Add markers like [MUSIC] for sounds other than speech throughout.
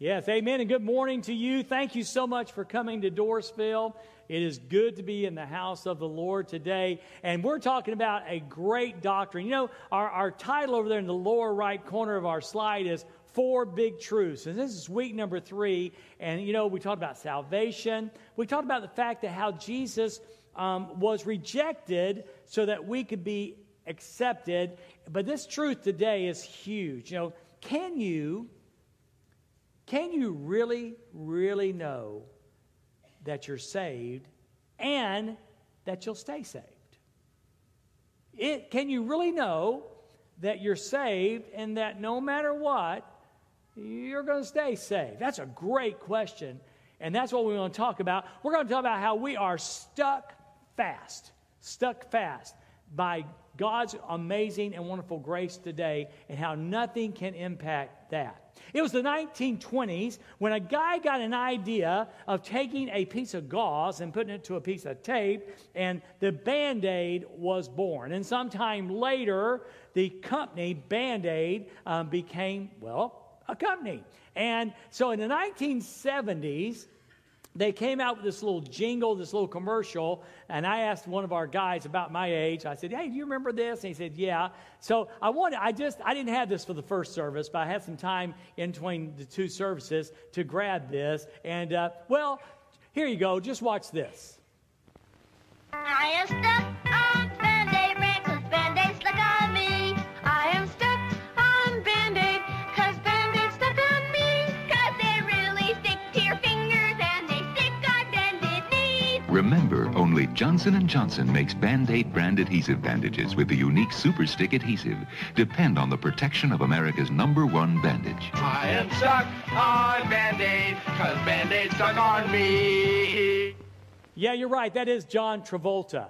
Yes, amen, and good morning to you. Thank you so much for coming to Dorrisville. It is good to be in the house of the Lord today. And we're talking about a great doctrine. You know, our, our title over there in the lower right corner of our slide is Four Big Truths. And this is week number three. And, you know, we talked about salvation. We talked about the fact that how Jesus um, was rejected so that we could be accepted. But this truth today is huge. You know, can you can you really, really know that you're saved and that you'll stay saved? It, can you really know that you're saved and that no matter what, you're going to stay saved? That's a great question. And that's what we want to talk about. We're going to talk about how we are stuck fast, stuck fast by God's amazing and wonderful grace today and how nothing can impact that. It was the 1920s when a guy got an idea of taking a piece of gauze and putting it to a piece of tape, and the Band Aid was born. And sometime later, the company Band Aid um, became, well, a company. And so in the 1970s, they came out with this little jingle, this little commercial, and I asked one of our guys about my age. I said, "Hey, do you remember this?" And he said, "Yeah." So I wanted, I just, I didn't have this for the first service, but I had some time in between the two services to grab this. And uh, well, here you go. Just watch this. Remember, only Johnson & Johnson makes Band-Aid brand adhesive bandages with the unique Super Stick adhesive. Depend on the protection of America's number one bandage. I am stuck on Band-Aid, cause Band-Aid stuck on me. Yeah, you're right. That is John Travolta.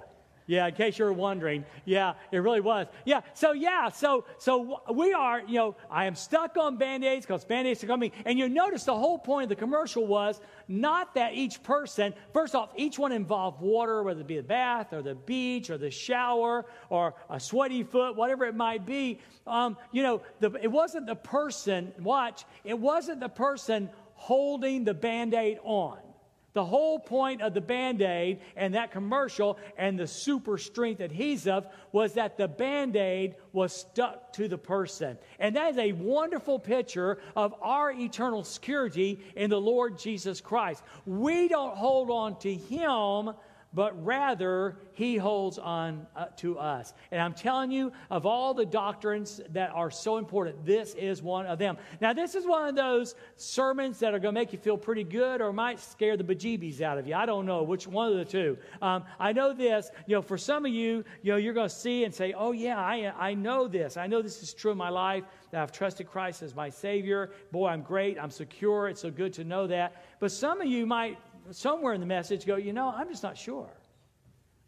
Yeah, in case you were wondering. Yeah, it really was. Yeah, so yeah, so so we are, you know, I am stuck on band-aids because band-aids are coming. And you notice the whole point of the commercial was not that each person, first off, each one involved water, whether it be the bath or the beach or the shower or a sweaty foot, whatever it might be. Um, you know, the, it wasn't the person, watch, it wasn't the person holding the band-aid on. The whole point of the Band Aid and that commercial and the super strength adhesive was that the Band Aid was stuck to the person. And that is a wonderful picture of our eternal security in the Lord Jesus Christ. We don't hold on to Him, but rather He holds on uh, to us. And I'm telling you, of all the doctrines that are so important, this is one of them. Now, this is one of those sermons that are going to make you feel pretty good or might scare the bejeebies out of you. I don't know which one of the two. Um, I know this, you know, for some of you, you know, you're going to see and say, oh, yeah, I, I know this. I know this is true in my life, that I've trusted Christ as my Savior. Boy, I'm great. I'm secure. It's so good to know that. But some of you might somewhere in the message go, you know, I'm just not sure.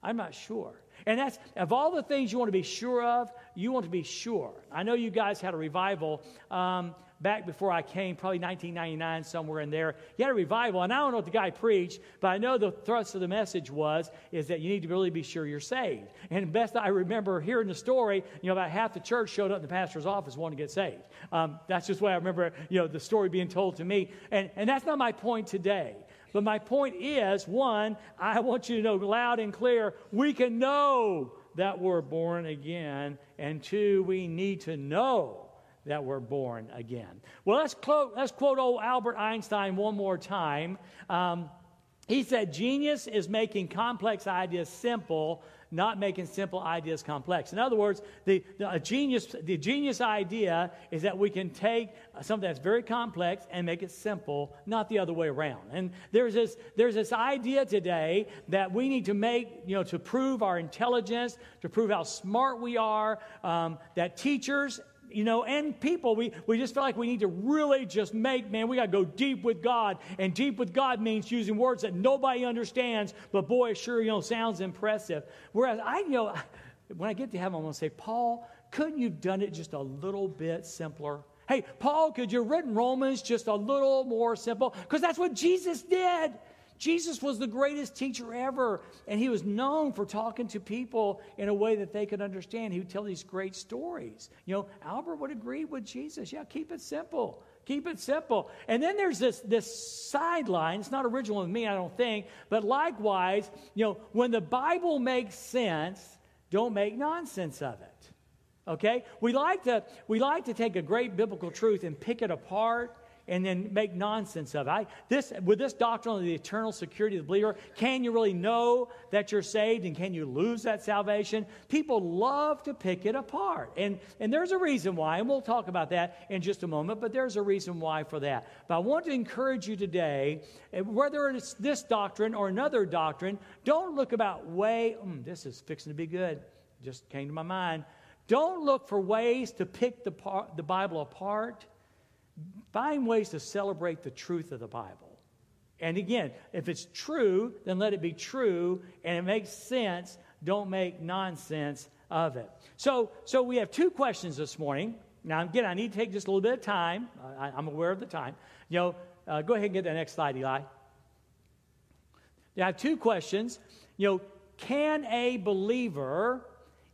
I'm not sure. And that's, of all the things you want to be sure of, you want to be sure. I know you guys had a revival um, back before I came, probably 1999, somewhere in there. You had a revival, and I don't know what the guy preached, but I know the thrust of the message was, is that you need to really be sure you're saved. And best I remember hearing the story, you know, about half the church showed up in the pastor's office wanting to get saved. Um, that's just what I remember, you know, the story being told to me. And, and that's not my point today. But my point is one, I want you to know loud and clear we can know that we're born again. And two, we need to know that we're born again. Well, let's quote, let's quote old Albert Einstein one more time. Um, he said, Genius is making complex ideas simple, not making simple ideas complex. In other words, the, the, genius, the genius idea is that we can take something that's very complex and make it simple, not the other way around. And there's this, there's this idea today that we need to make, you know, to prove our intelligence, to prove how smart we are, um, that teachers you know, and people, we, we just feel like we need to really just make, man, we got to go deep with God. And deep with God means using words that nobody understands, but boy, sure, you know, sounds impressive. Whereas I, you know, [LAUGHS] when I get to heaven, I'm going to say, Paul, couldn't you have done it just a little bit simpler? Hey, Paul, could you have written Romans just a little more simple? Because that's what Jesus did. Jesus was the greatest teacher ever, and he was known for talking to people in a way that they could understand. He would tell these great stories. You know, Albert would agree with Jesus. Yeah, keep it simple. Keep it simple. And then there's this, this sideline. It's not original with me, I don't think. But likewise, you know, when the Bible makes sense, don't make nonsense of it. Okay? We like to, we like to take a great biblical truth and pick it apart and then make nonsense of it. I, this, with this doctrine of the eternal security of the believer, can you really know that you're saved and can you lose that salvation? People love to pick it apart. And, and there's a reason why, and we'll talk about that in just a moment, but there's a reason why for that. But I want to encourage you today, eh, whether it's this doctrine or another doctrine, don't look about way, mm, this is fixing to be good. Just came to my mind. Don't look for ways to pick the, par- the Bible apart Find ways to celebrate the truth of the Bible. And again, if it's true, then let it be true and it makes sense. Don't make nonsense of it. So, so we have two questions this morning. Now, again, I need to take just a little bit of time. I, am aware of the time. You know, uh, go ahead and get the next slide, Eli. I have two questions. You know, can a believer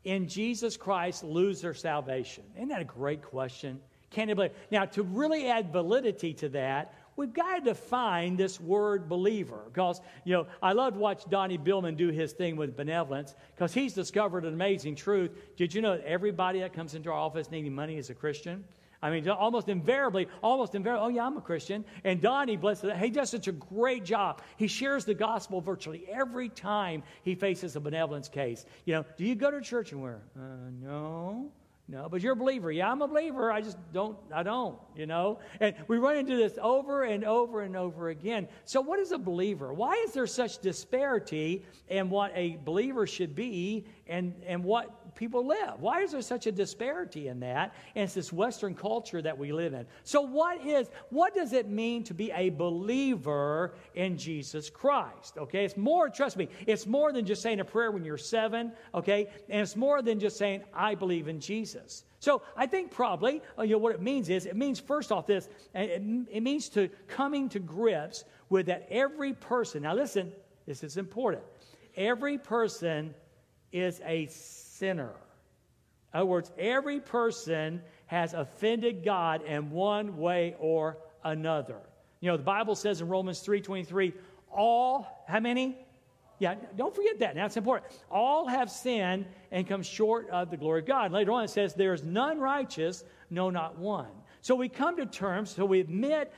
in Jesus Christ lose their salvation? Isn't that a great question? Can they believe? Now, to really add validity to that, we've got to define this word believer. Because, you know, I love to watch Donnie Billman do his thing with benevolence because he's discovered an amazing truth. Did you know that everybody that comes into our office needing money is a Christian? I mean, almost invariably, almost invariably, oh, yeah, I'm a Christian. And Donnie, bless it, he does such a great job. He shares the gospel virtually every time he faces a benevolence case. You know, do you go to church and where? Uh, no. No, but you're a believer. Yeah, I'm a believer. I just don't, I don't, you know? And we run into this over and over and over again. So, what is a believer? Why is there such disparity in what a believer should be and, and what people live? Why is there such a disparity in that? And it's this Western culture that we live in. So, what is, what does it mean to be a believer in Jesus Christ? Okay, it's more, trust me, it's more than just saying a prayer when you're seven, okay? And it's more than just saying, I believe in Jesus. So I think probably uh, you know, what it means is it means first off this it, it means to coming to grips with that every person. Now listen, this is important. Every person is a sinner. In other words, every person has offended God in one way or another. You know, the Bible says in Romans 3:23, all, how many? Yeah, don't forget that. Now it's important. All have sinned and come short of the glory of God. Later on it says, There's none righteous, no, not one. So we come to terms, so we admit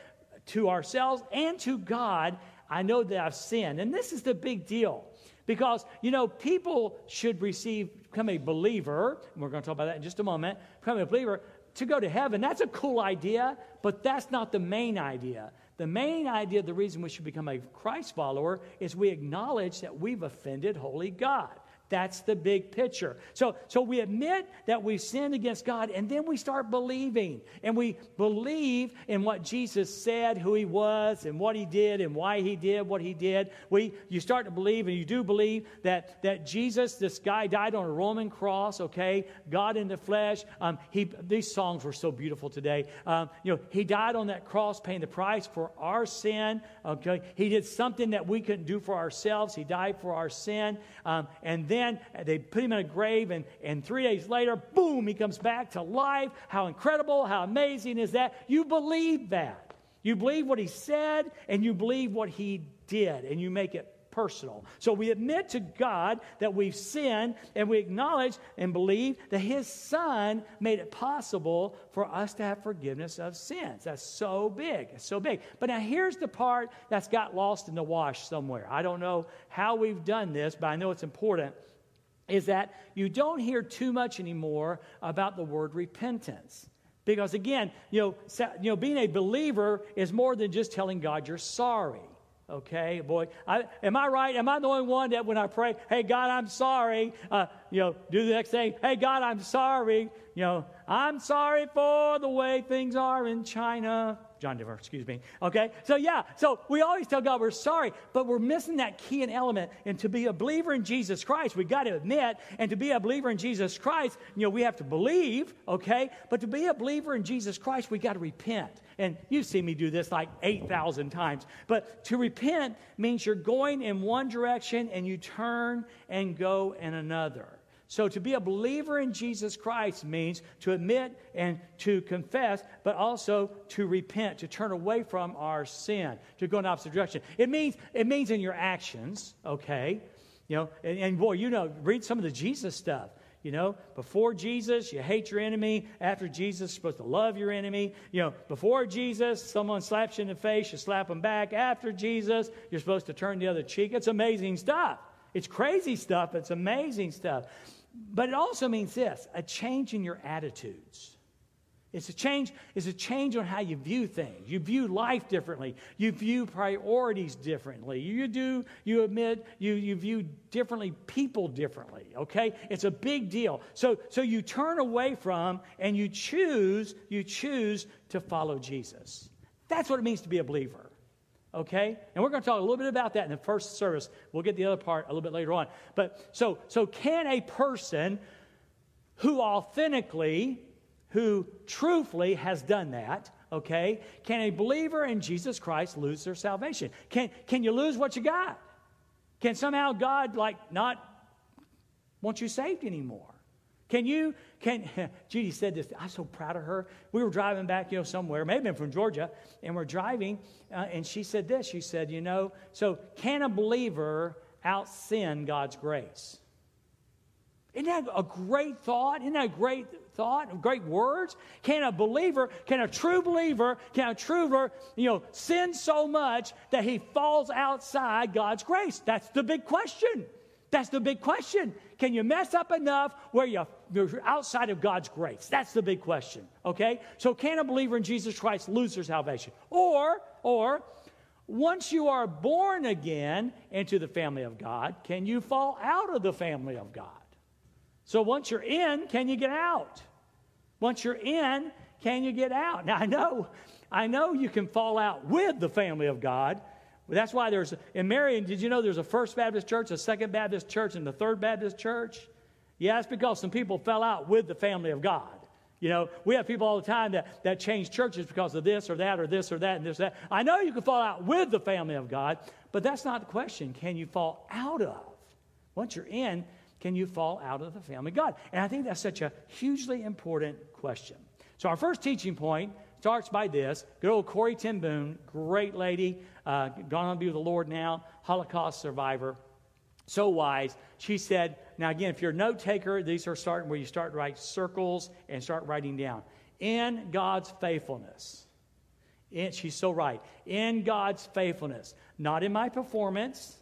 to ourselves and to God, I know that I've sinned. And this is the big deal. Because, you know, people should receive, become a believer, and we're going to talk about that in just a moment, become a believer to go to heaven. That's a cool idea, but that's not the main idea. The main idea, the reason we should become a Christ follower, is we acknowledge that we've offended holy God. That's the big picture. So, so we admit that we've sinned against God, and then we start believing. And we believe in what Jesus said, who he was, and what he did, and why he did what he did. We, you start to believe, and you do believe that, that Jesus, this guy, died on a Roman cross, okay? God in the flesh. Um, he, these songs were so beautiful today. Um, you know, he died on that cross, paying the price for our sin, okay? He did something that we couldn't do for ourselves. He died for our sin. Um, and then they put him in a grave, and, and three days later, boom, he comes back to life. How incredible, how amazing is that? You believe that. You believe what he said, and you believe what he did, and you make it personal. So we admit to God that we've sinned and we acknowledge and believe that His Son made it possible for us to have forgiveness of sins. That's so big. It's so big. But now here's the part that's got lost in the wash somewhere. I don't know how we've done this, but I know it's important. Is that you don't hear too much anymore about the word repentance. Because again, you know, you know, being a believer is more than just telling God you're sorry. Okay, boy, I, am I right? Am I the only one that when I pray, hey, God, I'm sorry, uh, you know, do the next thing, hey, God, I'm sorry, you know, I'm sorry for the way things are in China. John Denver, excuse me. Okay, so yeah, so we always tell God we're sorry, but we're missing that key and element. And to be a believer in Jesus Christ, we got to admit, and to be a believer in Jesus Christ, you know, we have to believe, okay? But to be a believer in Jesus Christ, we got to repent. And you've seen me do this like 8,000 times. But to repent means you're going in one direction and you turn and go in another. So, to be a believer in Jesus Christ means to admit and to confess, but also to repent, to turn away from our sin, to go in the opposite direction. It means, it means in your actions, okay? You know, and, and boy, you know, read some of the Jesus stuff. You know, before Jesus, you hate your enemy. After Jesus, you're supposed to love your enemy. You know, before Jesus, someone slaps you in the face, you slap them back. After Jesus, you're supposed to turn the other cheek. It's amazing stuff. It's crazy stuff. It's amazing stuff. But it also means this a change in your attitudes. It's a change, it's a change on how you view things. You view life differently. You view priorities differently. You do, you admit, you, you view differently people differently. Okay? It's a big deal. So so you turn away from and you choose, you choose to follow Jesus. That's what it means to be a believer. Okay? And we're going to talk a little bit about that in the first service. We'll get the other part a little bit later on. But so so can a person who authentically who truthfully has done that, okay? Can a believer in Jesus Christ lose their salvation? Can, can you lose what you got? Can somehow God, like, not want you saved anymore? Can you, can, [LAUGHS] Judy said this, I'm so proud of her. We were driving back, you know, somewhere, maybe from Georgia, and we're driving, uh, and she said this, she said, you know, so can a believer out sin God's grace? Isn't that a great thought? Isn't that a great thought, great words? Can a believer, can a true believer, can a true believer, you know, sin so much that he falls outside God's grace? That's the big question. That's the big question. Can you mess up enough where you're outside of God's grace? That's the big question. Okay? So can a believer in Jesus Christ lose their salvation? Or, or, once you are born again into the family of God, can you fall out of the family of God? So once you're in, can you get out? Once you're in, can you get out? Now I know, I know you can fall out with the family of God. That's why there's in Marion, did you know there's a First Baptist church, a Second Baptist church, and the Third Baptist church? Yeah, it's because some people fell out with the family of God. You know, we have people all the time that, that change churches because of this or that or this or that and this or that. I know you can fall out with the family of God, but that's not the question. Can you fall out of? Once you're in, can you fall out of the family of God? And I think that's such a hugely important question. So, our first teaching point starts by this. Good old Corrie ten Boom, great lady, uh, gone on to be with the Lord now, Holocaust survivor, so wise. She said, now again, if you're a note taker, these are starting where you start to write circles and start writing down. In God's faithfulness. In, she's so right. In God's faithfulness. Not in my performance,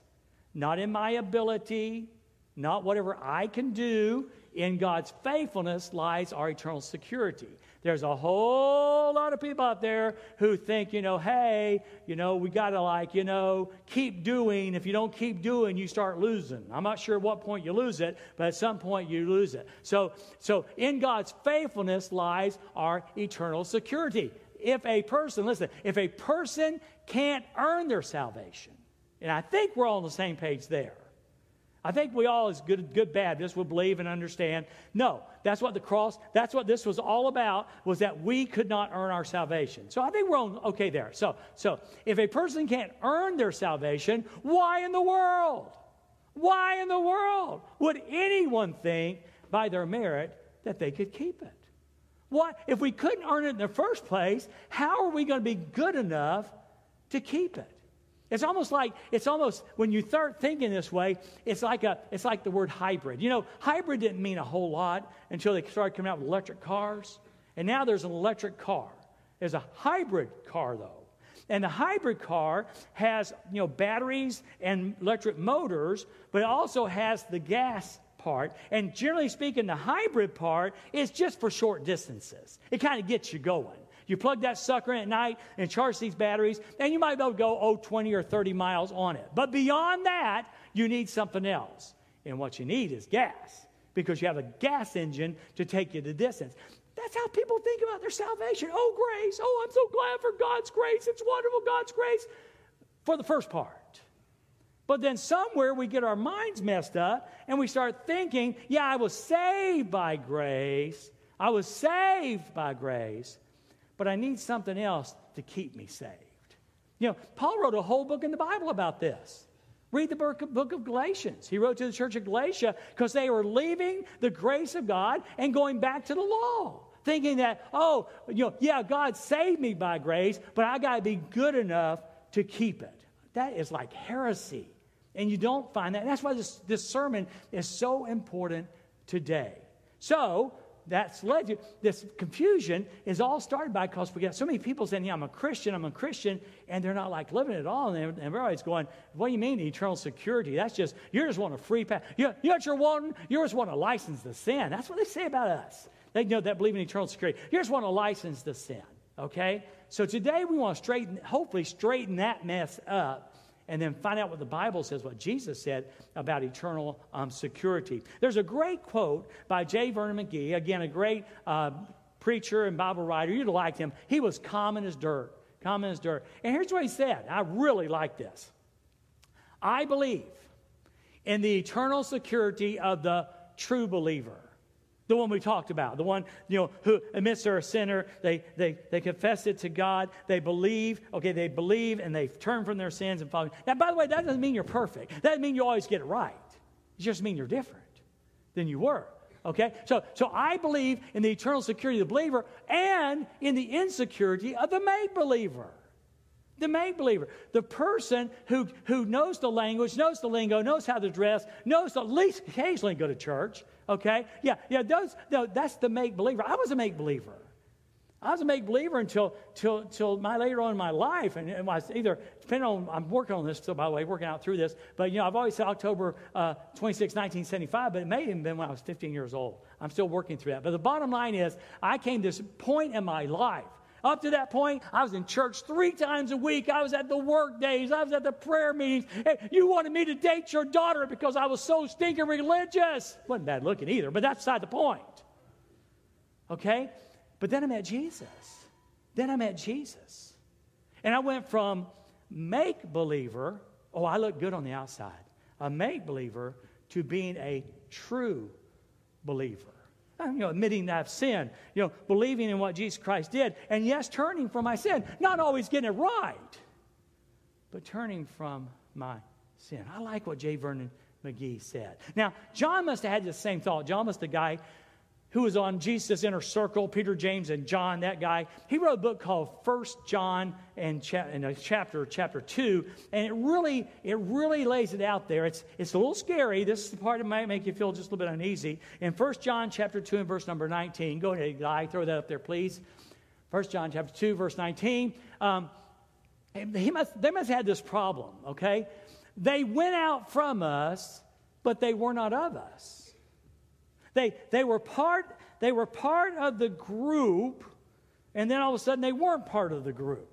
not in my ability, not whatever I can do. In God's faithfulness lies our eternal security. There's a whole lot of people out there who think, you know, hey, you know, we got to like, you know, keep doing. If you don't keep doing, you start losing. I'm not sure at what point you lose it, but at some point you lose it. So, so in God's faithfulness lies our eternal security. If a person, listen, if a person can't earn their salvation, and I think we're all on the same page there. I think we all, as good, good Baptists, would believe and understand. No, that's what the cross, that's what this was all about, was that we could not earn our salvation. So I think we're on okay there. So, so if a person can't earn their salvation, why in the world? Why in the world would anyone think by their merit that they could keep it? What if we couldn't earn it in the first place? How are we going to be good enough to keep it? It's almost like it's almost when you start thinking this way, it's like a it's like the word hybrid. You know, hybrid didn't mean a whole lot until they started coming out with electric cars, and now there's an electric car. There's a hybrid car though. And the hybrid car has, you know, batteries and electric motors, but it also has the gas part. And generally speaking, the hybrid part is just for short distances. It kind of gets you going. You plug that sucker in at night and charge these batteries, and you might be able to go, oh, 20 or 30 miles on it. But beyond that, you need something else. And what you need is gas, because you have a gas engine to take you the distance. That's how people think about their salvation. Oh, grace. Oh, I'm so glad for God's grace. It's wonderful, God's grace. For the first part. But then somewhere we get our minds messed up and we start thinking, yeah, I was saved by grace. I was saved by grace but I need something else to keep me saved. You know, Paul wrote a whole book in the Bible about this. Read the book of, Galatians. He wrote to the church of Galatia because they were leaving the grace of God and going back to the law. Thinking that, oh, you know, yeah, God saved me by grace, but I got to be good enough to keep it. That is like heresy. And you don't find that. And that's why this, this sermon is so important today. So, that's led to this confusion is all started by because we got so many people saying, Yeah, I'm a Christian, I'm a Christian, and they're not like living at all. And everybody's going, What do you mean eternal security? That's just, you just want a free pass. You, you know what you're wanting? You just want a license to sin. That's what they say about us. They know that believe in eternal security. You just want a license to sin. Okay? So today we want to straighten, hopefully straighten that mess up and then find out what the Bible says, what Jesus said about eternal um, security. There's a great quote by J. Vernon McGee, again, a great uh, preacher and Bible writer. You'd like him. He was common as dirt, common as dirt. And here's what he said. I really like this. I believe in the eternal security of the true believer the one we talked about, the one, you know, who admits they're a sinner, they, they, they confess it to God, they believe, okay, they believe and they turn from their sins and follow. Now, by the way, that doesn't mean you're perfect. That doesn't mean you always get it right. It just means you're different than you were. Okay? So, so I believe in the eternal security of the believer and in the insecurity of the made believer. The make believer, the person who, who knows the language, knows the lingo, knows how to dress, knows at least occasionally go to church, Okay? Yeah, yeah, those, no, that's the make believer. I was a make believer. I was a make believer until till, till my later on in my life, and, and I was either depending on I'm working on this so by the way, working out through this. But you know, I've always said October uh, 26, 1975, but it may have been when I was 15 years old. I'm still working through that. But the bottom line is, I came to this point in my life up to that point, I was in church three times a week. I was at the work days. I was at the prayer meetings. you wanted me to date your daughter because I was so stinking religious. Wasn't bad looking either, but that's beside the point. Okay? But then I met Jesus. Then I met Jesus. And I went from make believer, oh, I look good on the outside, a make believer, to being a true believer you know, admitting that I've sinned, you know, believing in what Jesus Christ did, and yes, turning from my sin. Not always getting it right, but turning from my sin. I like what J. Vernon McGee said. Now, John must have had the same thought. John was the guy who was on Jesus' inner circle, Peter, James, and John, that guy. He wrote a book called First John and cha- in a chapter, chapter two, and it really, it really lays it out there. It's, it's a little scary. This is the part that might make you feel just a little bit uneasy. In First John chapter two and verse number 19, go ahead, guy, throw that up there, please. First John chapter two, verse 19. Um, he must, they must have had this problem, okay? They went out from us, but they were not of us. They, they, were part, they were part of the group, and then all of a sudden they weren't part of the group.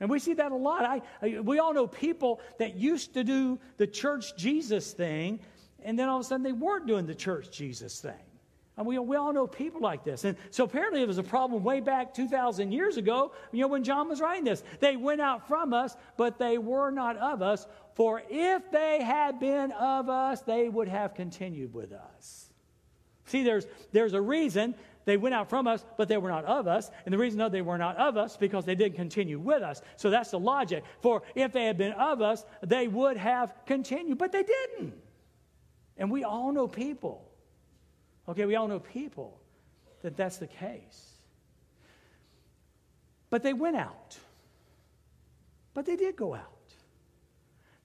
And we see that a lot. I, I, we all know people that used to do the church Jesus thing, and then all of a sudden they weren't doing the church Jesus thing. And we, we all know people like this. And so apparently it was a problem way back 2,000 years ago, you know, when John was writing this. They went out from us, but they were not of us. For if they had been of us, they would have continued with us. See, there's, there's a reason they went out from us, but they were not of us. And the reason they were not of us because they didn't continue with us. So that's the logic. For if they had been of us, they would have continued, but they didn't. And we all know people. Okay, we all know people that that's the case. But they went out. But they did go out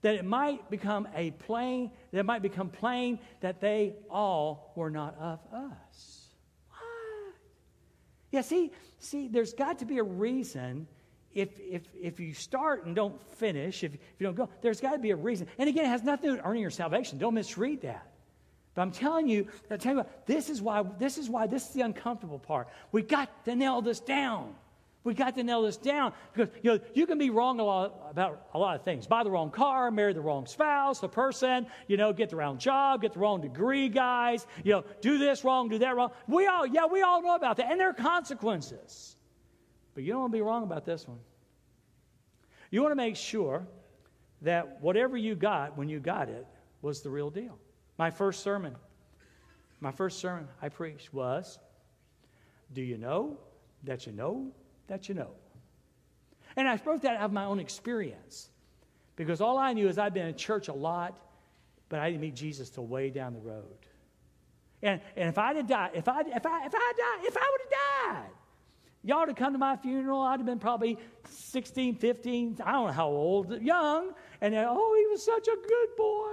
that it might become a plain, that it might become plain that they all were not of us. What? Yeah, see, see, there's got to be a reason if, if, if you start and don't finish, if, if you don't go, there's got to be a reason. And again, it has nothing to do with earning your salvation. Don't misread that. But I'm telling you, I'm telling you this is why this is why this is the uncomfortable part. We got to nail this down. We got to nail this down because you know you can be wrong a lot about a lot of things. Buy the wrong car, marry the wrong spouse, the person, you know, get the wrong job, get the wrong degree, guys. You know, do this wrong, do that wrong. We all, yeah, we all know about that, and there are consequences. But you don't want to be wrong about this one. You want to make sure that whatever you got when you got it was the real deal. My first sermon, my first sermon I preached was, "Do you know that you know that you know. And I spoke that out of my own experience. Because all I knew is I'd been in church a lot, but I didn't meet Jesus till way down the road. And, and if I'd have died, if I if I if I died, if I would have died, y'all would have come to my funeral. I'd have been probably 16, 15, I don't know how old, young, and then, oh, he was such a good boy.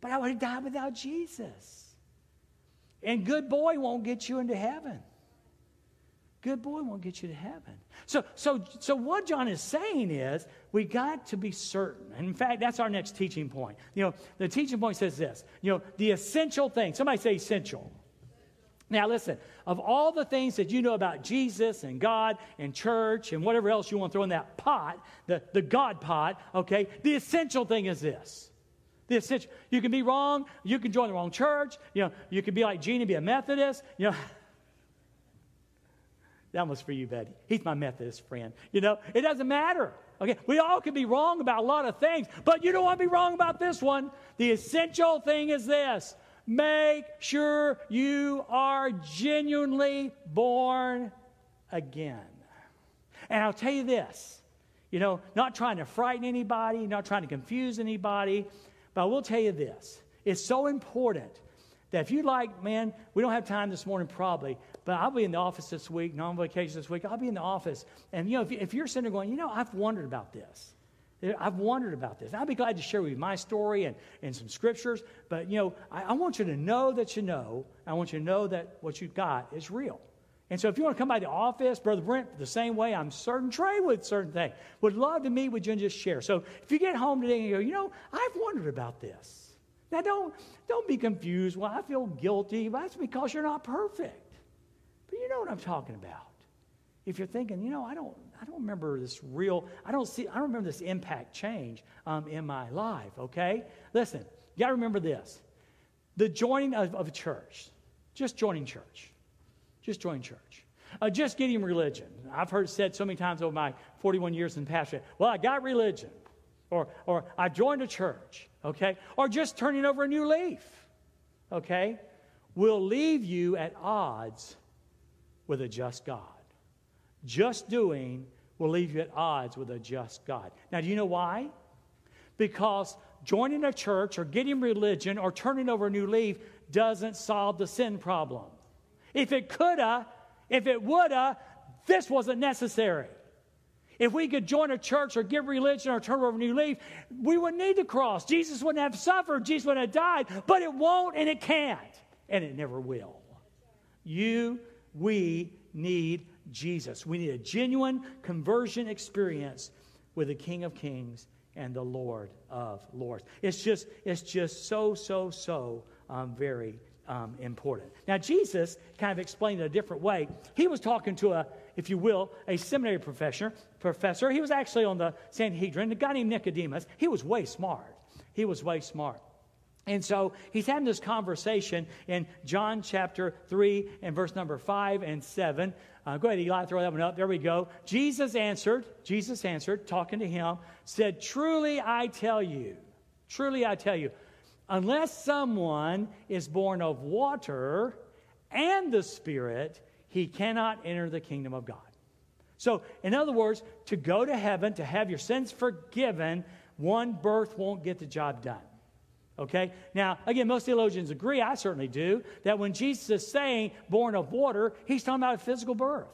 But I would have died without Jesus. And good boy won't get you into heaven. Good boy won't get you to heaven. So, so, so what John is saying is we got to be certain. And in fact, that's our next teaching point. You know, the teaching point says this. You know, the essential thing. Somebody say essential. Now, listen, of all the things that you know about Jesus and God and church and whatever else you want to throw in that pot, the, the God pot, okay, the essential thing is this. The essential, you can be wrong, you can join the wrong church, you know, you can be like Gene and be a Methodist, you know. [LAUGHS] That was for you, Betty. He's my Methodist friend. You know, it doesn't matter. Okay, we all can be wrong about a lot of things, but you don't want to be wrong about this one. The essential thing is this make sure you are genuinely born again. And I'll tell you this you know, not trying to frighten anybody, not trying to confuse anybody, but I will tell you this it's so important that if you like, man, we don't have time this morning probably, but I'll be in the office this week, non vacation this week. I'll be in the office. And, you know, if, you're sitting there going, you know, I've wondered about this. I've wondered about this. I'll be glad to share with you my story and, and some scriptures. But, you know, I, I want you to know that you know. I want you to know that what you've got is real. And so if you want to come by the office, Brother Brent, the same way, I'm certain Trey with certain things. Would love to meet with you and just share. So if you get home today and you go, you know, I've wondered about this. Now, don't, don't be confused. Well, I feel guilty. That's because you're not perfect. But you know what I'm talking about. If you're thinking, you know, I don't, I don't remember this real, I don't see, I don't remember this impact change um, in my life, okay? Listen, you got to remember this. The joining of, of a church, just joining church, just joining church. Uh, just getting religion. I've heard it said so many times over my 41 years in pastorate. Well, I got religion or, or I joined a church, okay? Or just turning over a new leaf, okay? Will leave you at odds with a just God. Just doing will leave you at odds with a just God. Now, do you know why? Because joining a church or getting religion or turning over a new leaf doesn't solve the sin problem. If it coulda, if it woulda, this wasn't necessary. If we could join a church or give religion or turn over a new leaf, we wouldn't need the cross. Jesus wouldn't have suffered, Jesus wouldn't have died, but it won't and it can't, and it never will. You, we need Jesus. We need a genuine conversion experience with the King of Kings and the Lord of Lords. It's just, it's just so, so, so um, very um, important. Now, Jesus kind of explained it a different way. He was talking to a, if you will, a seminary professor. Professor. He was actually on the Sanhedrin. A guy named Nicodemus. He was way smart. He was way smart. And so he's having this conversation in John chapter 3 and verse number 5 and 7. Uh, go ahead, Eli, throw that one up. There we go. Jesus answered, Jesus answered, talking to him, said, Truly I tell you, truly I tell you, unless someone is born of water and the Spirit, he cannot enter the kingdom of God. So, in other words, to go to heaven, to have your sins forgiven, one birth won't get the job done. Okay? Now, again, most theologians agree, I certainly do, that when Jesus is saying born of water, he's talking about a physical birth.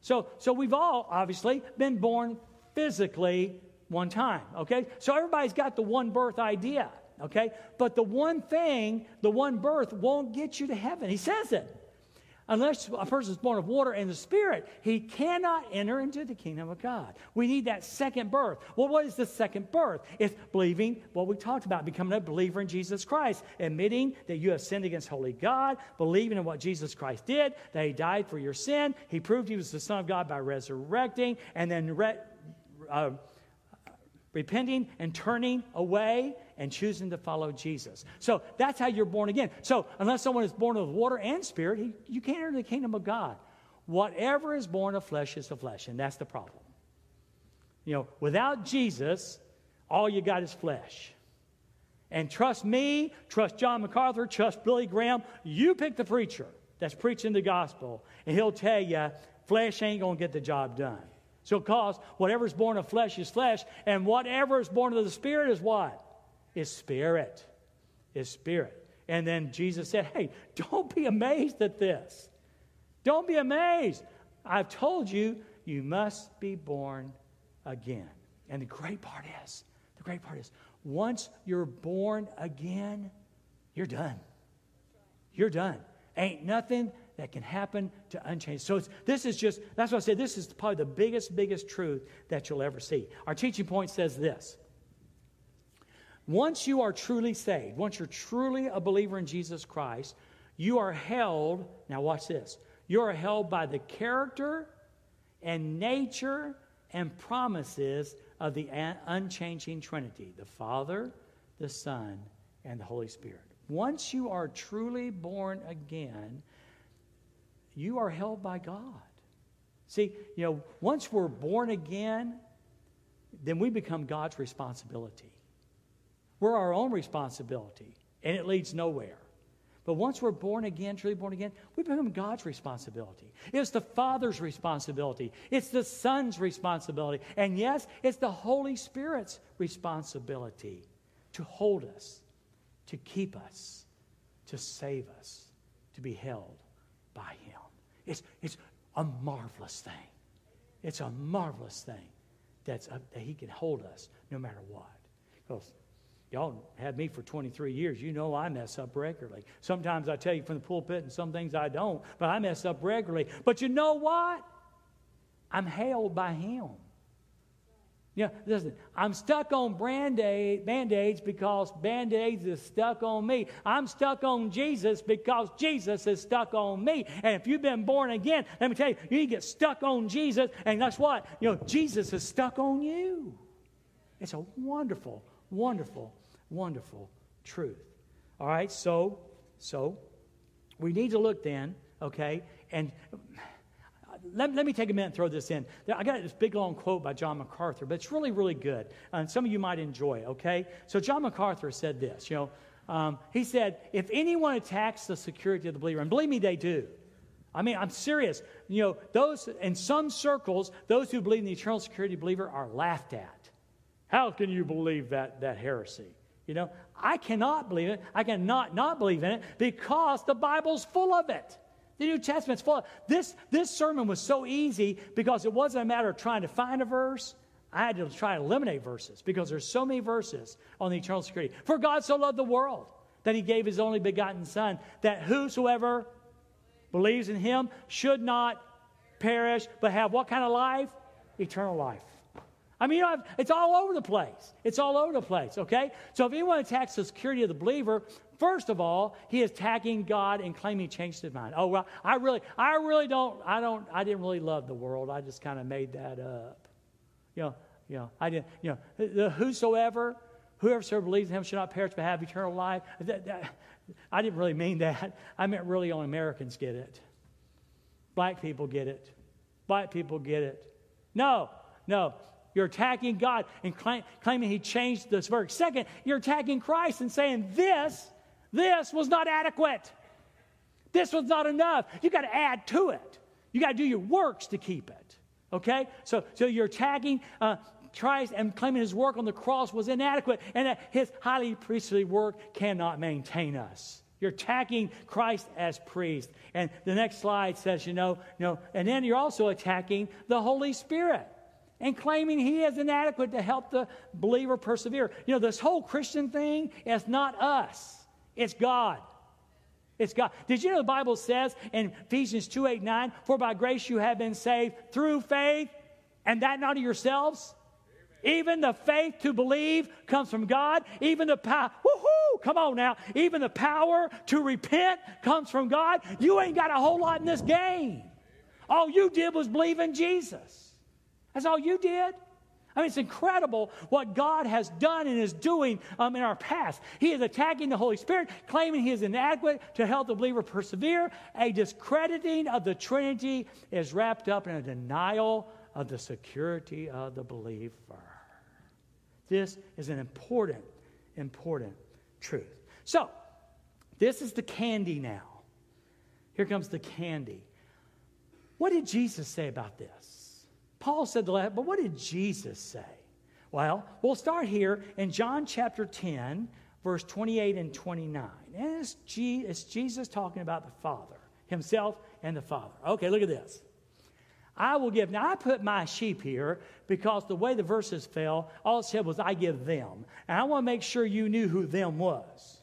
So, so we've all obviously been born physically one time. Okay? So everybody's got the one birth idea. Okay? But the one thing, the one birth, won't get you to heaven. He says it. Unless a person is born of water and the Spirit, he cannot enter into the kingdom of God. We need that second birth. Well, what is the second birth? It's believing what we talked about, becoming a believer in Jesus Christ, admitting that you have sinned against holy God, believing in what Jesus Christ did, that he died for your sin, he proved he was the Son of God by resurrecting, and then re- uh, repenting and turning away and choosing to follow Jesus. So that's how you're born again. So unless someone is born of water and spirit, he, you can't enter the kingdom of God. Whatever is born of flesh is of flesh, and that's the problem. You know, without Jesus, all you got is flesh. And trust me, trust John MacArthur, trust Billy Graham. You pick the preacher that's preaching the gospel, and he'll tell you flesh ain't going to get the job done. So, cause whatever is born of flesh is flesh, and whatever is born of the Spirit is what? Is spirit. Is spirit. And then Jesus said, Hey, don't be amazed at this. Don't be amazed. I've told you, you must be born again. And the great part is, the great part is, once you're born again, you're done. You're done. Ain't nothing that can happen to unchanged. So this is just, that's what I said, this is probably the biggest, biggest truth that you'll ever see. Our teaching point says this. Once you are truly saved, once you're truly a believer in Jesus Christ, you are held, now watch this, you are held by the character and nature and promises of the unchanging Trinity the Father, the Son, and the Holy Spirit. Once you are truly born again, you are held by God. See, you know, once we're born again, then we become God's responsibility. We're our own responsibility, and it leads nowhere. But once we're born again, truly born again, we become God's responsibility. It's the Father's responsibility. It's the Son's responsibility. And yes, it's the Holy Spirit's responsibility to hold us, to keep us, to save us, to be held by Him. It's, it's a marvelous thing. It's a marvelous thing that's a, that He can hold us no matter what. Because y'all had me for 23 years. You know I mess up regularly. Sometimes I tell you from the pulpit, and some things I don't, but I mess up regularly. But you know what? I'm held by Him. Yeah, listen, I'm stuck on band aids because band aids is stuck on me. I'm stuck on Jesus because Jesus is stuck on me. And if you've been born again, let me tell you, you get stuck on Jesus, and that's what? You know, Jesus is stuck on you. It's a wonderful, wonderful, wonderful truth. All right, so, so we need to look then, okay, and let, let me take a minute and throw this in. I got this big long quote by John MacArthur, but it's really, really good. And some of you might enjoy it, okay? So, John MacArthur said this, you know, um, he said, if anyone attacks the security of the believer, and believe me, they do. I mean, I'm serious. You know, those, in some circles, those who believe in the eternal security believer are laughed at. How can you believe that, that heresy? You know, I cannot believe it. I cannot not believe in it because the Bible's full of it. The New Testament's full. Of, this, this sermon was so easy because it wasn't a matter of trying to find a verse. I had to try to eliminate verses because there's so many verses on the eternal security. For God so loved the world that he gave his only begotten Son, that whosoever believes in him should not perish, but have what kind of life? Eternal life. I mean, you know, it's all over the place. It's all over the place, okay? So if anyone attacks the security of the believer, first of all, he is attacking God and claiming he changed his mind. Oh, well, I really, I really don't, I don't, I didn't really love the world. I just kind of made that up. You know, you know, I didn't, you know, the whosoever, whoever believes in him should not perish but have eternal life. That, that, I didn't really mean that. I meant really only Americans get it. Black people get it. White people get it. No, no. You're attacking God and claim, claiming He changed this verse. Second, you're attacking Christ and saying this, this was not adequate. This was not enough. You got to add to it. You got to do your works to keep it. Okay? So, so you're attacking uh, Christ and claiming his work on the cross was inadequate and that his highly priestly work cannot maintain us. You're attacking Christ as priest. And the next slide says, you know, you know, and then you're also attacking the Holy Spirit and claiming he is inadequate to help the believer persevere. You know, this whole Christian thing is not us, it's God. It's God. Did you know the Bible says in Ephesians 2 8 9, For by grace you have been saved through faith, and that not of yourselves? Even the faith to believe comes from God. Even the power, woohoo, come on now. Even the power to repent comes from God. You ain't got a whole lot in this game. All you did was believe in Jesus. That's all you did? I mean, it's incredible what God has done and is doing um, in our past. He is attacking the Holy Spirit, claiming he is inadequate to help the believer persevere. A discrediting of the Trinity is wrapped up in a denial of the security of the believer. This is an important, important truth. So, this is the candy now. Here comes the candy. What did Jesus say about this? Paul said the last, but what did Jesus say? Well, we'll start here in John chapter 10, verse 28 and 29. And it's, G, it's Jesus talking about the Father, himself and the Father. Okay, look at this. I will give. Now, I put my sheep here because the way the verses fell, all it said was, I give them. And I want to make sure you knew who them was.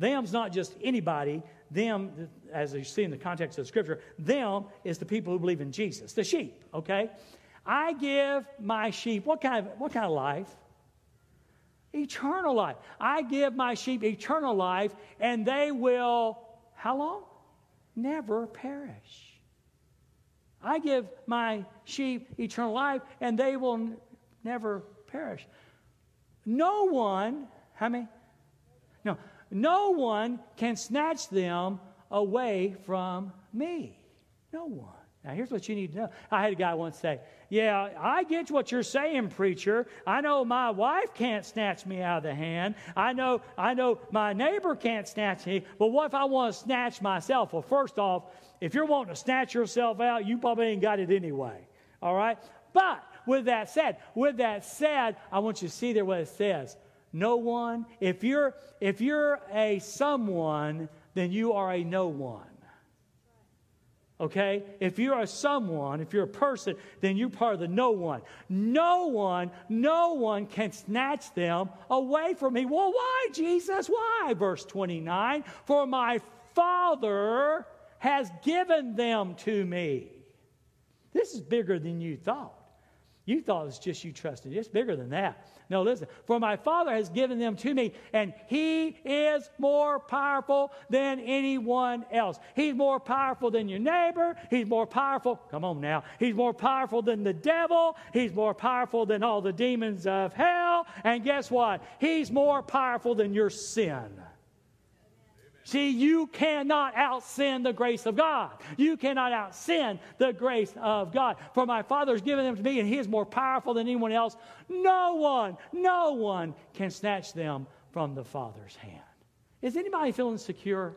Them's not just anybody. Them, as you see in the context of the scripture, them is the people who believe in Jesus, the sheep, okay? I give my sheep, what kind of, what kind of life? Eternal life. I give my sheep eternal life, and they will, how long? Never perish. I give my sheep eternal life, and they will n- never perish. No one, how many? No, no one can snatch them away from me. No one. Now, here's what you need to know. I had a guy once say, Yeah, I get what you're saying, preacher. I know my wife can't snatch me out of the hand. I know, I know my neighbor can't snatch me, but what if I want to snatch myself? Well, first off, if you're wanting to snatch yourself out, you probably ain't got it anyway. All right? But with that said, with that said, I want you to see there what it says. No one, if you're if you're a someone, then you are a no one. Okay? If you're a someone, if you're a person, then you're part of the no one. No one, no one can snatch them away from me. Well, why, Jesus? Why? Verse 29 For my Father has given them to me. This is bigger than you thought. You thought it was just you trusted. It's bigger than that. No, listen. For my Father has given them to me, and He is more powerful than anyone else. He's more powerful than your neighbor. He's more powerful. Come on now. He's more powerful than the devil. He's more powerful than all the demons of hell. And guess what? He's more powerful than your sin. See, you cannot out sin the grace of God. You cannot out sin the grace of God. For my Father has given them to me, and He is more powerful than anyone else. No one, no one can snatch them from the Father's hand. Is anybody feeling secure?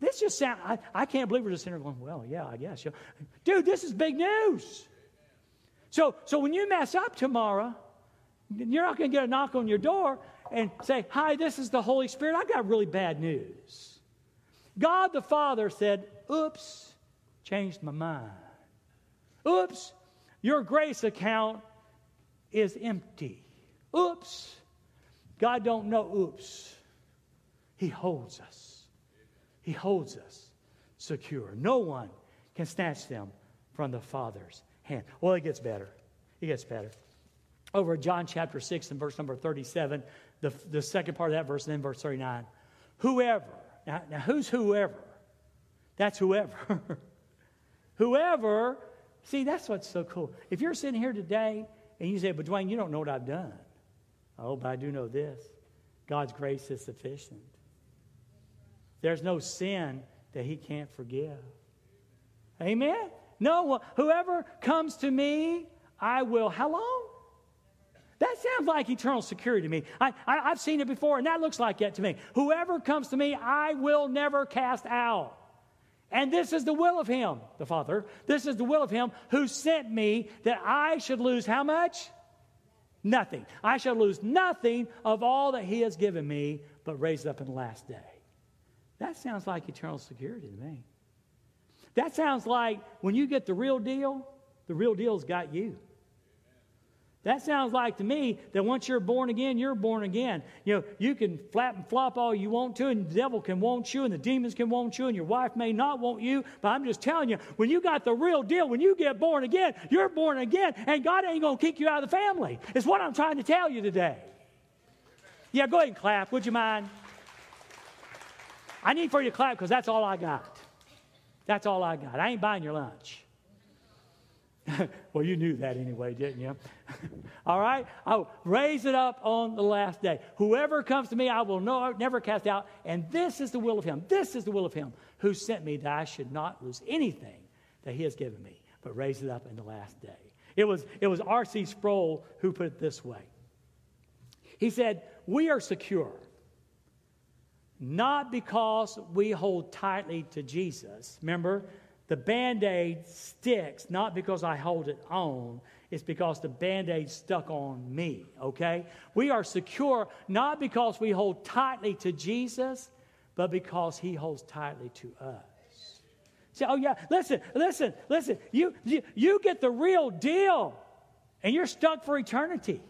This just sounds, I, I can't believe we're just sitting going, well, yeah, I guess. Dude, this is big news. So, so when you mess up tomorrow, you're not going to get a knock on your door and say, Hi, this is the Holy Spirit. I've got really bad news. God the Father said, Oops, changed my mind. Oops, your grace account is empty. Oops. God don't know oops. He holds us. He holds us secure. No one can snatch them from the Father's hand. Well, it gets better. It gets better. Over John chapter 6 and verse number 37, the, the second part of that verse, and then verse 39. Whoever, now, now who's whoever? That's whoever. [LAUGHS] whoever, see, that's what's so cool. If you're sitting here today and you say, but Dwayne, you don't know what I've done. Oh, but I do know this God's grace is sufficient. There's no sin that He can't forgive. Amen? No, whoever comes to me, I will. How long? That sounds like eternal security to me. I, I, have seen it before, and that looks like it to me. Whoever comes to me, I will never cast out. And this is the will of Him, the Father. This is the will of Him who sent me that I should lose how much? Nothing. I shall lose nothing of all that He has given me, but raise up in the last day. That sounds like eternal security to me. That sounds like when you get the real deal, the real deal's got you. That sounds like to me that once you're born again, you're born again. You know, you can flap and flop all you want to, and the devil can want you, and the demons can want you, and your wife may not want you. But I'm just telling you, when you got the real deal, when you get born again, you're born again, and God ain't going to kick you out of the family. It's what I'm trying to tell you today. Yeah, go ahead and clap. Would you mind? I need for you to clap because that's all I got. That's all I got. I ain't buying your lunch. [LAUGHS] well, you knew that anyway, didn't you? [LAUGHS] All right? I'll raise it up on the last day. Whoever comes to me, I will no, never cast out. And this is the will of Him. This is the will of Him who sent me that I should not lose anything that He has given me, but raise it up in the last day. It was, it was R.C. Sproul who put it this way. He said, We are secure, not because we hold tightly to Jesus. Remember, The band aid sticks not because I hold it on, it's because the band aid stuck on me, okay? We are secure not because we hold tightly to Jesus, but because he holds tightly to us. Say, oh, yeah, listen, listen, listen. You, you, you get the real deal, and you're stuck for eternity.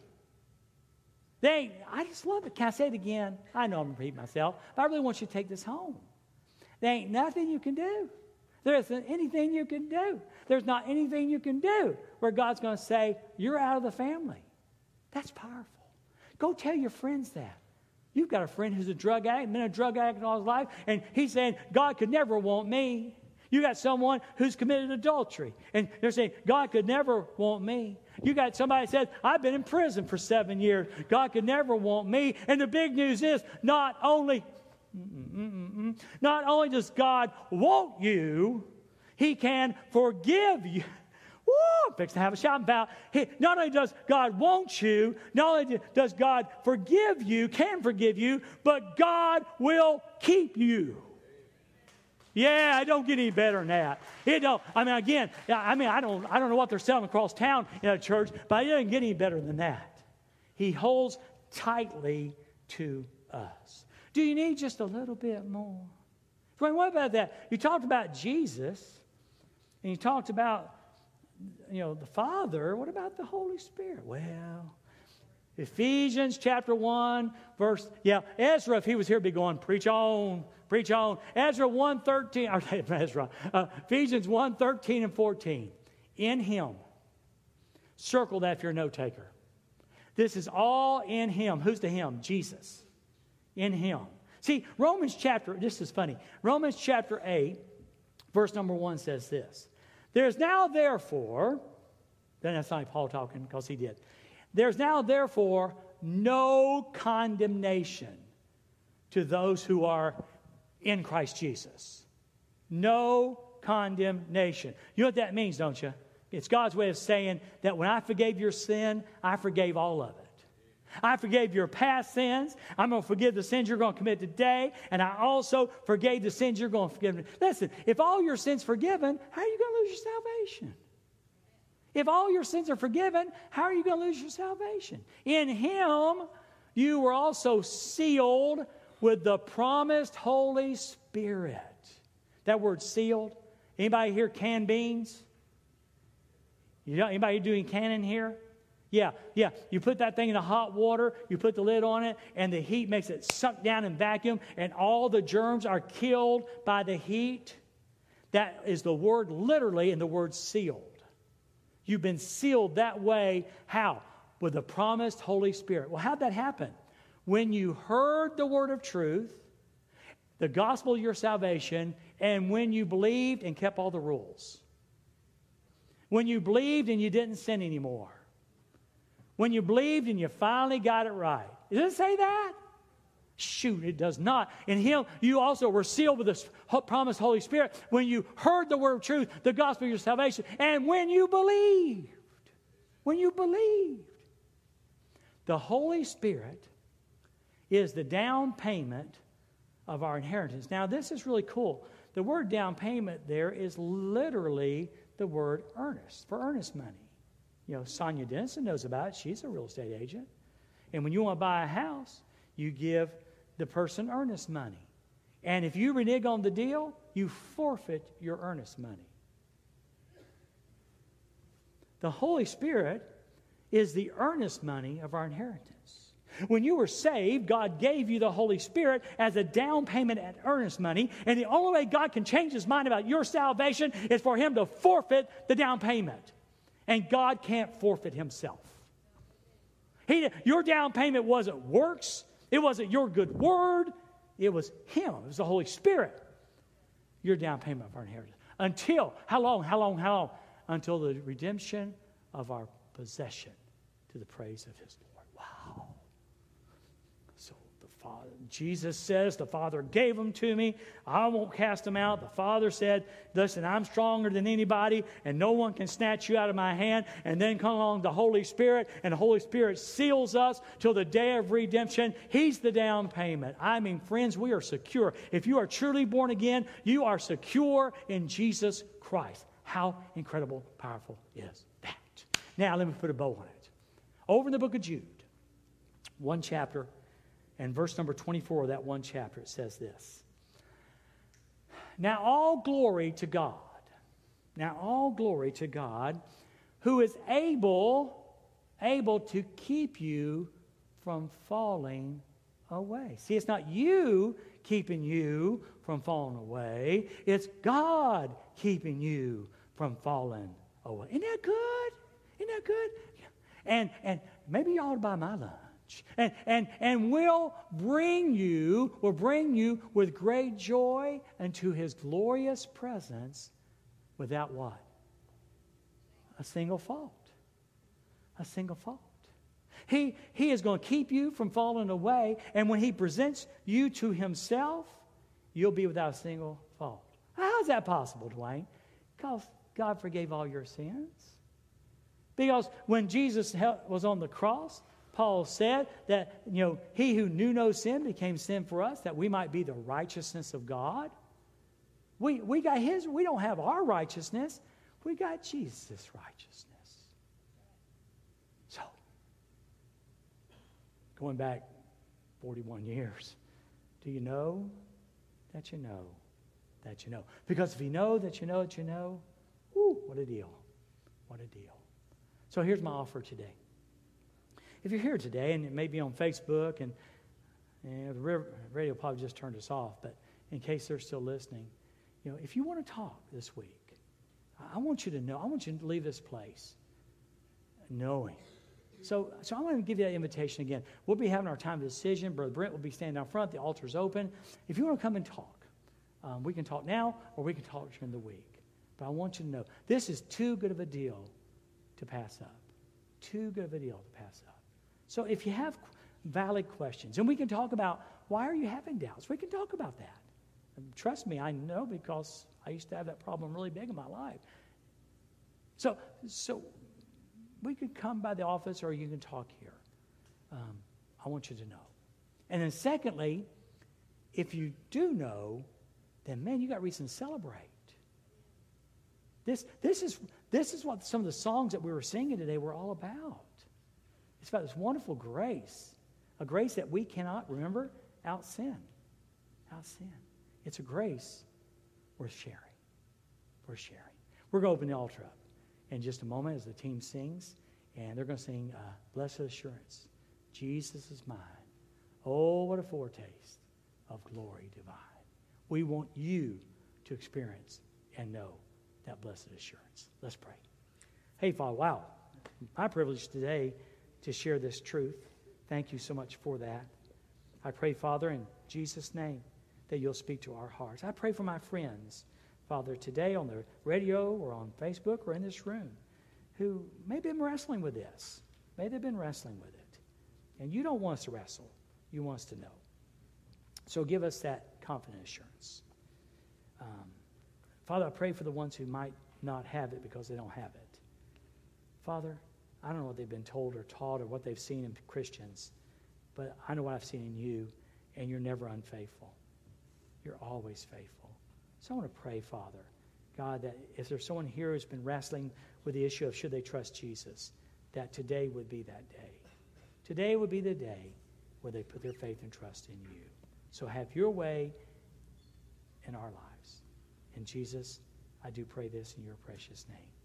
They, I just love it. Can I say it again? I know I'm repeating myself, but I really want you to take this home. There ain't nothing you can do. There isn't anything you can do. There's not anything you can do where God's going to say, You're out of the family. That's powerful. Go tell your friends that. You've got a friend who's a drug addict, been a drug addict all his life, and he's saying, God could never want me. You got someone who's committed adultery, and they're saying, God could never want me. You got somebody says, I've been in prison for seven years. God could never want me. And the big news is, not only, not only does God want you, He can forgive you. [LAUGHS] Woo, fix to have a shout about. He, not only does God want you, not only does God forgive you, can forgive you, but God will keep you. Yeah, I don't get any better than that. It don't. I mean, again, I mean, I don't, I don't know what they're selling across town in a church, but it doesn't get any better than that. He holds tightly to us. Do you need just a little bit more? Mean, what about that? You talked about Jesus, and you talked about, you know, the Father. What about the Holy Spirit? Well, Ephesians chapter 1, verse, yeah, Ezra, if he was here, be going, preach on, preach on. Ezra 1, 13, [LAUGHS] or Ezra, uh, Ephesians 1, 13 and 14. In him. Circle that if you're a note taker. This is all in him. Who's the him? Jesus. In him. See, Romans chapter, this is funny. Romans chapter 8, verse number 1 says this. There's now therefore, then that's not Paul talking because he did. There's now, therefore, no condemnation to those who are in Christ Jesus. No condemnation. You know what that means, don't you? It's God's way of saying that when I forgave your sin, I forgave all of it. I forgave your past sins. I'm going to forgive the sins you're going to commit today. And I also forgave the sins you're going to forgive. Listen, if all your sins forgiven, how are you going to lose your salvation? If all your sins are forgiven, how are you going to lose your salvation? In Him, you were also sealed with the promised Holy Spirit. That word sealed. Anybody here can beans? You know, anybody doing canning here? Yeah, yeah. You put that thing in the hot water, you put the lid on it, and the heat makes it suck down and vacuum, and all the germs are killed by the heat. That is the word literally in the word sealed. You've been sealed that way. How? With the promised Holy Spirit. Well, how'd that happen? When you heard the word of truth, the gospel of your salvation, and when you believed and kept all the rules. When you believed and you didn't sin anymore. When you believed and you finally got it right. Does it say that? Shoot, it does not. In Him, you also were sealed with the promised Holy Spirit when you heard the word of truth, the gospel of your salvation, and when you believed. When you believed. The Holy Spirit is the down payment of our inheritance. Now, this is really cool. The word down payment there is literally the word earnest, for earnest money. You know, Sonia Denison knows about it. She's a real estate agent. And when you want to buy a house, you give the person earnest money. And if you renege on the deal, you forfeit your earnest money. The Holy Spirit is the earnest money of our inheritance. When you were saved, God gave you the Holy Spirit as a down payment and earnest money. And the only way God can change his mind about your salvation is for him to forfeit the down payment. And God can't forfeit himself. He, your down payment wasn't works, it wasn't your good word, it was Him. It was the Holy Spirit. Your down payment of our inheritance. Until, how long, how long, how long? Until the redemption of our possession to the praise of His Lord. Wow. So the Father, Jesus says, The Father gave them to me. I won't cast them out. The Father said, Listen, I'm stronger than anybody, and no one can snatch you out of my hand. And then come along the Holy Spirit, and the Holy Spirit seals us till the day of redemption. He's the down payment. I mean, friends, we are secure. If you are truly born again, you are secure in Jesus Christ. How incredible, powerful is that? Now, let me put a bow on it. Over in the book of Jude, one chapter, and verse number 24 of that one chapter, it says this Now all glory to God. Now all glory to God, who is able, able to keep you from falling away. See, it's not you keeping you from falling away, it's God keeping you from falling away. Isn't that good? Isn't that good? And, and maybe you ought to buy my lunch. And, and, and will bring you, will bring you with great joy into his glorious presence without what? A single fault. A single fault. He, he is going to keep you from falling away, and when he presents you to himself, you'll be without a single fault. How is that possible, Dwayne? Because God forgave all your sins. Because when Jesus was on the cross, Paul said that, you know, he who knew no sin became sin for us that we might be the righteousness of God. We, we got his, we don't have our righteousness, we got Jesus' righteousness. So, going back 41 years, do you know that you know that you know? Because if you know that you know that you know, whoo, what a deal. What a deal. So here's my offer today. If you're here today, and it may be on Facebook, and, and the radio probably just turned us off, but in case they're still listening, you know, if you want to talk this week, I want you to know, I want you to leave this place knowing. So, so I want to give you that invitation again. We'll be having our time of decision. Brother Brent will be standing out front. The altar's open. If you want to come and talk, um, we can talk now or we can talk during the week. But I want you to know this is too good of a deal to pass up. Too good of a deal to pass up. So if you have valid questions, and we can talk about why are you having doubts, we can talk about that. And trust me, I know because I used to have that problem really big in my life. So, so we could come by the office or you can talk here. Um, I want you to know. And then, secondly, if you do know, then man, you got reason to celebrate. This, this, is, this is what some of the songs that we were singing today were all about. It's about this wonderful grace, a grace that we cannot, remember, out sin. Out sin. It's a grace worth sharing. Worth sharing. We're going to open the altar up in just a moment as the team sings, and they're going to sing uh, Blessed Assurance. Jesus is mine. Oh, what a foretaste of glory divine. We want you to experience and know that blessed assurance. Let's pray. Hey, Father, wow. My privilege today to share this truth. Thank you so much for that. I pray, Father, in Jesus' name, that you'll speak to our hearts. I pray for my friends, Father, today on the radio or on Facebook or in this room who may have been wrestling with this. May they've been wrestling with it. And you don't want us to wrestle, you want us to know. So give us that confident assurance. Um, Father, I pray for the ones who might not have it because they don't have it. Father, I don't know what they've been told or taught or what they've seen in Christians, but I know what I've seen in you, and you're never unfaithful. You're always faithful. So I want to pray, Father, God, that if there's someone here who's been wrestling with the issue of should they trust Jesus, that today would be that day. Today would be the day where they put their faith and trust in you. So have your way in our lives. In Jesus, I do pray this in your precious name.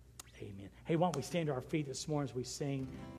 Amen. Hey, why don't we stand to our feet this morning as we sing?